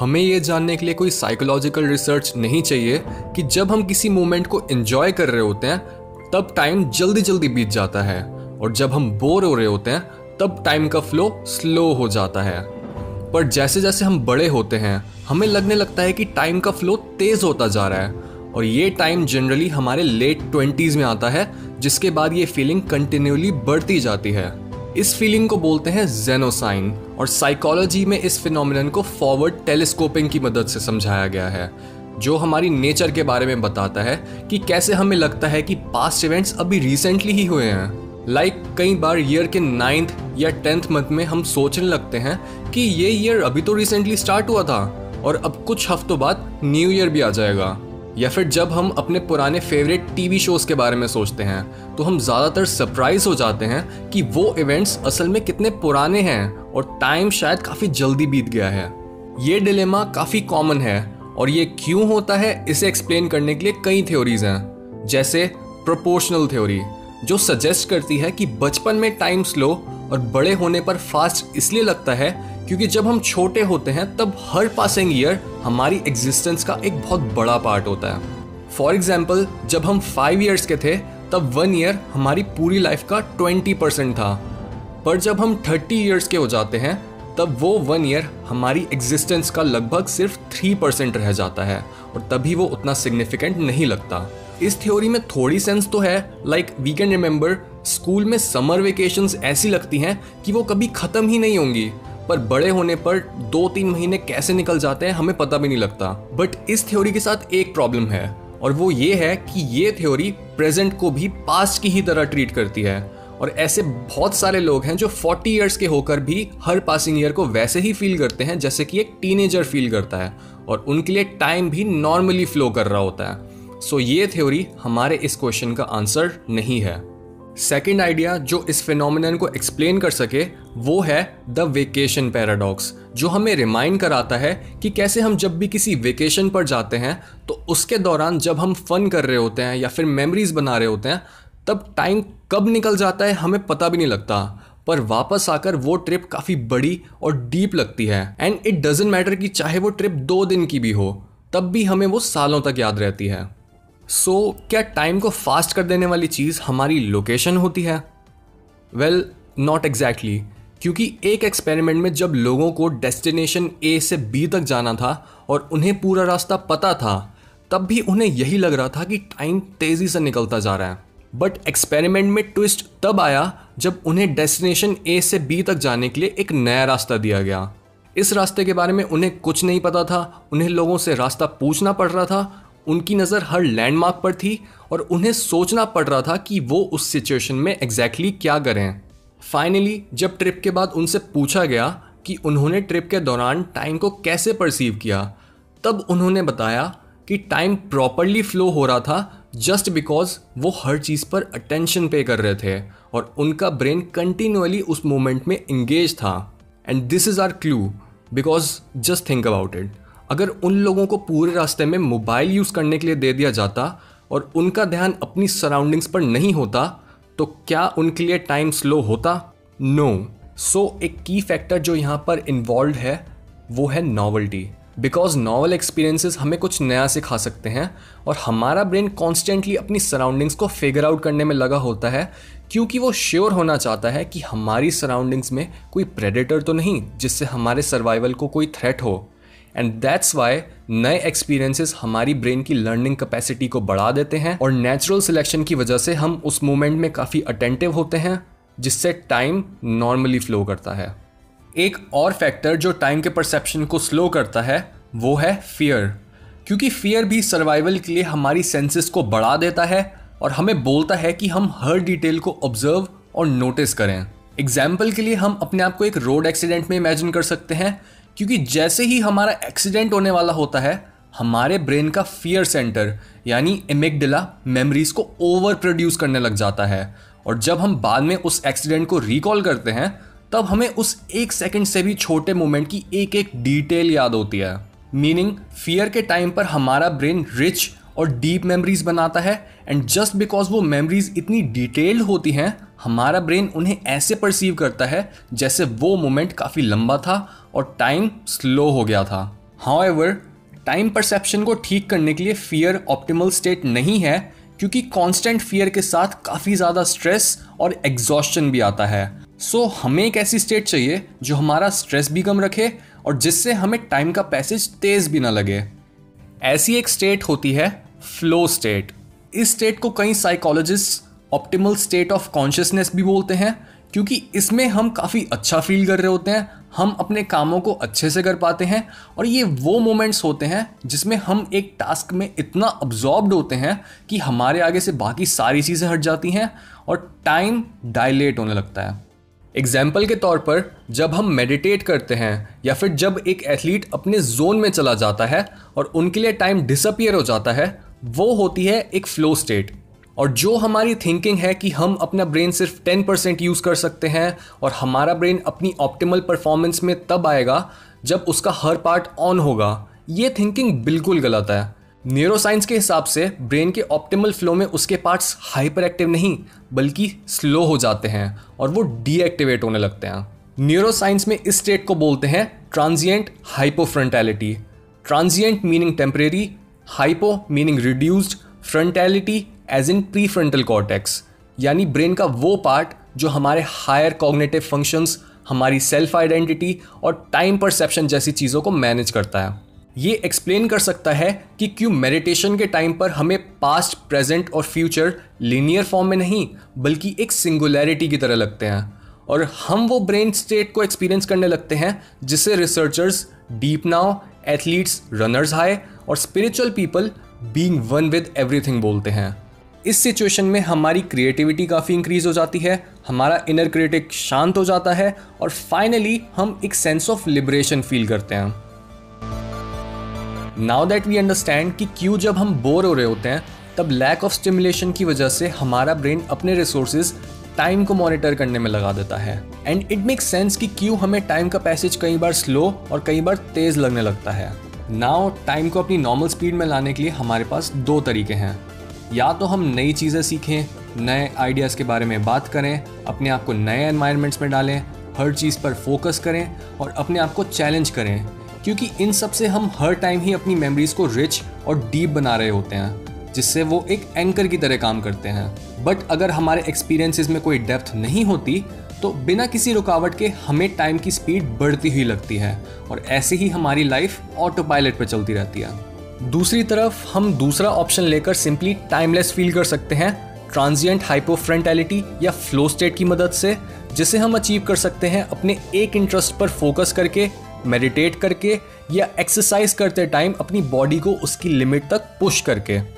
हमें ये जानने के लिए कोई साइकोलॉजिकल रिसर्च नहीं चाहिए कि जब हम किसी मोमेंट को एंजॉय कर रहे होते हैं, तब टाइम जल्दी जल्दी बीत जाता है। और जब हम बोर हो रहे होते हैं, तब टाइम का फ्लो स्लो हो जाता है। पर जैसे जैसे हम बड़े होते हैं, हमें लगने लगता है कि टाइम का फ्लो तेज होता जा रहा है। और ये टाइम जनरली हमारे लेट ट्वेंटीज में आता है, जिसके बाद ये फीलिंग कंटिन्यूली बढ़ती जाती है। इस फीलिंग को बोलते हैं जेनोसाइन और साइकोलॉजी में इस फिनोमिनन को फॉरवर्ड टेलीस्कोपिंग की मदद से समझाया गया है जो हमारी नेचर के बारे में बताता है कि कैसे हमें लगता है कि पास्ट इवेंट्स अभी रिसेंटली ही हुए हैं। लाइक like, कई बार ईयर के नाइन्थ या टेंथ मंथ में हम सोचने लगते हैं कि ये ईयर अभी तो रिसेंटली स्टार्ट हुआ था और अब कुछ हफ्तों बाद न्यू ईयर भी आ जाएगा। या फिर जब हम अपने पुराने फेवरेट टीवी शोज़ के बारे में सोचते हैं तो हम ज़्यादातर सरप्राइज़ हो जाते हैं कि वो इवेंट्स असल में कितने पुराने हैं और टाइम शायद काफ़ी जल्दी बीत गया है। ये डिलेमा काफ़ी कॉमन है और ये क्यों होता है, इसे एक्सप्लेन करने के लिए कई थ्योरीज हैं। जैसे प्रोपोर्शनल थ्योरी जो सजेस्ट करती है कि बचपन में टाइम स्लो और बड़े होने पर फास्ट इसलिए लगता है क्योंकि जब हम छोटे होते हैं, तब हर पासिंग ईयर हमारी एग्जिस्टेंस का एक बहुत बड़ा पार्ट होता है। फॉर एग्ज़ाम्पल जब हम फाइव ईयर्स के थे, तब वन ईयर हमारी पूरी लाइफ का ट्वेंटी परसेंट था। पर जब हम थर्टी ईयर्स के हो जाते हैं, तब वो वन ईयर हमारी एग्जिस्टेंस का लगभग सिर्फ़ थ्री परसेंट रह जाता है, और तभी वो उतना सिग्निफिकेंट नहीं लगता। इस थ्योरी में थोड़ी सेंस तो है like we can remember school में समर वेकेशंस ऐसी लगती हैं कि वो कभी ख़त्म ही नहीं होंगी। पर बड़े होने पर दो तीन महीने कैसे निकल जाते हैं हमें पता भी नहीं लगता। बट इस थ्योरी के साथ एक प्रॉब्लम है और वो ये है कि ये थ्योरी प्रेजेंट को भी पास्ट की ही तरह ट्रीट करती है। और ऐसे बहुत सारे लोग हैं जो 40 इयर्स के होकर भी हर पासिंग ईयर को वैसे ही फील करते हैं जैसे कि एक टीनेजर फील करता है और उनके लिए टाइम भी नॉर्मली फ्लो कर रहा होता है। सो so, ये थ्योरी हमारे इस क्वेश्चन का आंसर नहीं है। सेकेंड आइडिया जो इस फिनोमिनन को एक्सप्लेन कर सके, वो है द वेकेशन पैराडॉक्स जो हमें रिमाइंड कराता है कि कैसे हम जब भी किसी वेकेशन पर जाते हैं तो उसके दौरान जब हम फन कर रहे होते हैं या फिर मेमोरीज बना रहे होते हैं, तब टाइम कब निकल जाता है हमें पता भी नहीं लगता। पर वापस आकर वो ट्रिप काफ़ी बड़ी और डीप लगती है। एंड इट डजेंट मैटर कि चाहे वो ट्रिप दो दिन की भी हो, तब भी हमें वो सालों तक याद रहती है। सो so, क्या टाइम को फास्ट कर देने वाली चीज़ हमारी लोकेशन होती है? वेल नॉट एग्जैक्टली क्योंकि एक एक्सपेरिमेंट में जब लोगों को डेस्टिनेशन ए से बी तक जाना था और उन्हें पूरा रास्ता पता था तब भी उन्हें यही लग रहा था कि टाइम तेज़ी से निकलता जा रहा है। बट एक्सपेरिमेंट में ट्विस्ट तब आया जब उन्हें डेस्टिनेशन ए से बी तक जाने के लिए एक नया रास्ता दिया गया। इस रास्ते के बारे में उन्हें कुछ नहीं पता था उन्हें लोगों से रास्ता पूछना पड़ रहा था उनकी नज़र हर लैंडमार्क पर थी और उन्हें सोचना पड़ रहा था कि वो उस सिचुएशन में एग्जैक्टली exactly क्या करें फाइनली जब ट्रिप के बाद उनसे पूछा गया कि उन्होंने ट्रिप के दौरान टाइम को कैसे परसीव किया, तब उन्होंने बताया कि टाइम प्रॉपरली फ्लो हो रहा था जस्ट बिकॉज़ वो हर चीज़ पर अटेंशन पे कर रहे थे और उनका ब्रेन कंटिन्यूअली उस मोमेंट में इंगेज था। And this is our clue because just think about it अगर उन लोगों को पूरे रास्ते में मोबाइल यूज़ करने के लिए दे दिया जाता और उनका ध्यान अपनी सराउंडिंग्स पर नहीं होता तो क्या उनके लिए टाइम स्लो होता? No no. सो so, एक की फैक्टर जो यहाँ पर इन्वॉल्व है वो है नॉवल्टी बिकॉज़ नॉवल एक्सपीरियंसेस हमें कुछ नया सिखा सकते हैं और हमारा ब्रेन कॉन्स्टेंटली अपनी सराउंडिंग्स को फिगर आउट करने में लगा होता है क्योंकि वो श्योर होना चाहता है कि हमारी सराउंडिंग्स में कोई प्रेडेटर तो नहीं जिससे हमारे सर्वाइवल को कोई थ्रेट हो। एंड दैट्स वाई नए एक्सपीरियंसेस हमारी ब्रेन की लर्निंग कैपेसिटी को बढ़ा देते हैं और नेचुरल सिलेक्शन की वजह से हम उस मोमेंट में काफ़ी अटेंटिव होते हैं, जिससे टाइम नॉर्मली फ्लो करता है। एक और फैक्टर जो टाइम के परसेप्शन को स्लो करता है, वो है फियर क्योंकि फियर भी सर्वाइवल के लिए हमारी सेंसेस को बढ़ा देता है और हमें बोलता है कि हम हर डिटेल को ऑब्ज़र्व और नोटिस करें। एग्ज़ाम्पल के लिए हम अपने आप को एक रोड एक्सीडेंट में इमेजिन कर सकते हैं क्योंकि जैसे ही हमारा एक्सीडेंट होने वाला होता है, हमारे ब्रेन का फियर सेंटर यानी एमेगडिला मेमोरीज को ओवर प्रोड्यूस करने लग जाता है। और जब हम बाद में उस एक्सीडेंट को रिकॉल करते हैं, तब हमें उस एक सेकंड से भी छोटे मोमेंट की एक एक डिटेल याद होती है। मीनिंग फियर के टाइम पर हमारा ब्रेन रिच और डीप मेमोरीज बनाता है एंड जस्ट बिकॉज़ वो मेमोरीज इतनी डिटेल्ड होती हैं हमारा ब्रेन उन्हें ऐसे परसीव करता है जैसे वो मोमेंट काफ़ी लंबा था और टाइम स्लो हो गया था। हाउ एवर टाइम परसेप्शन को ठीक करने के लिए फियर ऑप्टिमल स्टेट नहीं है क्योंकि कांस्टेंट फियर के साथ काफ़ी ज़्यादा स्ट्रेस और एग्जॉस्शन भी आता है। सो so, हमें एक ऐसी स्टेट चाहिए जो हमारा स्ट्रेस भी कम रखे और जिससे हमें टाइम का पैसेज तेज भी ना लगे। ऐसी एक स्टेट होती है फ्लो स्टेट इस स्टेट को कई psychologist optimal state of consciousness भी बोलते हैं, क्योंकि इसमें हम काफ़ी अच्छा फील कर रहे होते हैं, हम अपने कामों को अच्छे से कर पाते हैं, और ये वो मोमेंट्स होते हैं जिसमें हम एक टास्क में इतना अब्जॉर्ब्ड होते हैं कि हमारे आगे से बाकी सारी चीज़ें हट जाती हैं और टाइम डायलेट होने लगता है। एग्ज़ाम्पल के तौर पर, जब हम मेडिटेट करते हैं या फिर जब एक एथलीट अपने जोन में चला जाता है और उनके लिए टाइम डिसअपियर हो जाता है वो होती है एक फ्लो स्टेट और जो हमारी थिंकिंग है कि हम अपना ब्रेन सिर्फ़ टेन परसेंट यूज़ कर सकते हैं और हमारा ब्रेन अपनी ऑप्टिमल परफॉर्मेंस में तब आएगा जब उसका हर पार्ट ऑन होगा, ये थिंकिंग बिल्कुल गलत है। न्यूरोसाइंस के हिसाब से ब्रेन के ऑप्टिमल फ्लो में उसके पार्ट्स हाइपर एक्टिव नहीं, बल्कि स्लो हो जाते हैं और वो डीएक्टिवेट होने लगते हैं। न्यूरोसाइंस में इस स्टेट को बोलते हैं transient hypofrontality transient meaning temporary hypo meaning reduced frontality as in prefrontal cortex यानी ब्रेन का वो पार्ट जो हमारे हायर कॉग्नेटिव फ़ंक्शंस हमारी सेल्फ आइडेंटिटी और टाइम परसेप्शन जैसी चीज़ों को मैनेज करता है। ये एक्सप्लेन कर सकता है कि क्यों मेडिटेशन के टाइम पर हमें पास्ट प्रेजेंट और फ्यूचर लीनियर फॉर्म में नहीं, बल्कि एक सिंगुलैरिटी की तरह लगते हैं। और हम वो ब्रेन स्टेट को एक्सपीरियंस करने लगते हैं जिसे researchers deep now athletes runners high और spiritual people being one with everything बोलते हैं। इस सिचुएशन में हमारी क्रिएटिविटी काफ़ी इंक्रीज हो जाती है, हमारा इनर क्रिटिक शांत हो जाता है और फाइनली हम एक सेंस ऑफ़ लिबरेशन फील करते हैं। नाउ दैट वी अंडरस्टैंड कि क्यों जब हम बोर हो रहे होते हैं, तब लैक ऑफ़ स्टिमुलेशन की वजह से हमारा ब्रेन अपने रिसोर्सेज टाइम को मॉनिटर करने में लगा देता है। एंड इट मेक सेंस कि क्यों हमें टाइम का पैसेज कई बार स्लो और कई बार तेज लगने लगता है। नाउ टाइम को अपनी नॉर्मल स्पीड में लाने के लिए हमारे पास दो तरीके हैं। या तो हम नई चीज़ें सीखें, नए आइडियाज़ के बारे में बात करें, अपने आप को नए एनवायरनमेंट्स में डालें, हर चीज़ पर फोकस करें और अपने आप को चैलेंज करें। क्योंकि इन सबसे हम हर टाइम ही अपनी मेमोरीज को रिच और डीप बना रहे होते हैं, जिससे वो एक एंकर की तरह काम करते हैं। बट अगर हमारे एक्सपीरियंसेस में कोई डेप्थ नहीं होती तो बिना किसी रुकावट के हमें टाइम की स्पीड बढ़ती हुई लगती है और ऐसे ही हमारी लाइफ ऑटो पायलट पर चलती रहती है। दूसरी तरफ़, हम दूसरा ऑप्शन लेकर सिंपली टाइमलेस फील कर सकते हैं ट्रांजिएंट हाइपोफ्रंटैलिटी या फ्लो स्टेट की मदद से, जिसे हम अचीव कर सकते हैं अपने एक इंटरेस्ट पर फोकस करके मेडिटेट करके या एक्सरसाइज करते टाइम अपनी बॉडी को उसकी लिमिट तक पुश करके।